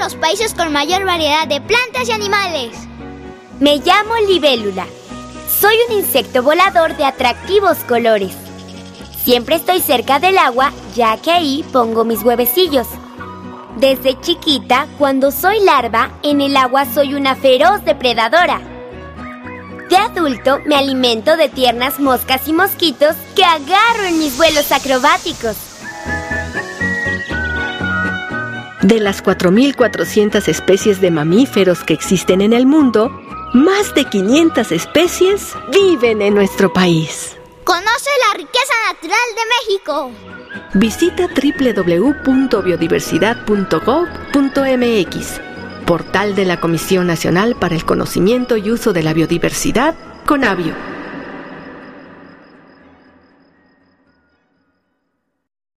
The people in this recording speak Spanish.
los países con mayor variedad de plantas y animales. Me llamo libélula. Soy un insecto volador de atractivos colores. Siempre estoy cerca del agua, ya que ahí pongo mis huevecillos. Desde chiquita, cuando soy larva, en el agua soy una feroz depredadora. De adulto, me alimento de tiernas moscas y mosquitos que agarro en mis vuelos acrobáticos. De las 4.400 especies de mamíferos que existen en el mundo, más de 500 especies viven en nuestro país. Conoce la riqueza natural de México. Visita www.biodiversidad.gov.mx, portal de la Comisión Nacional para el Conocimiento y Uso de la Biodiversidad, CONABIO.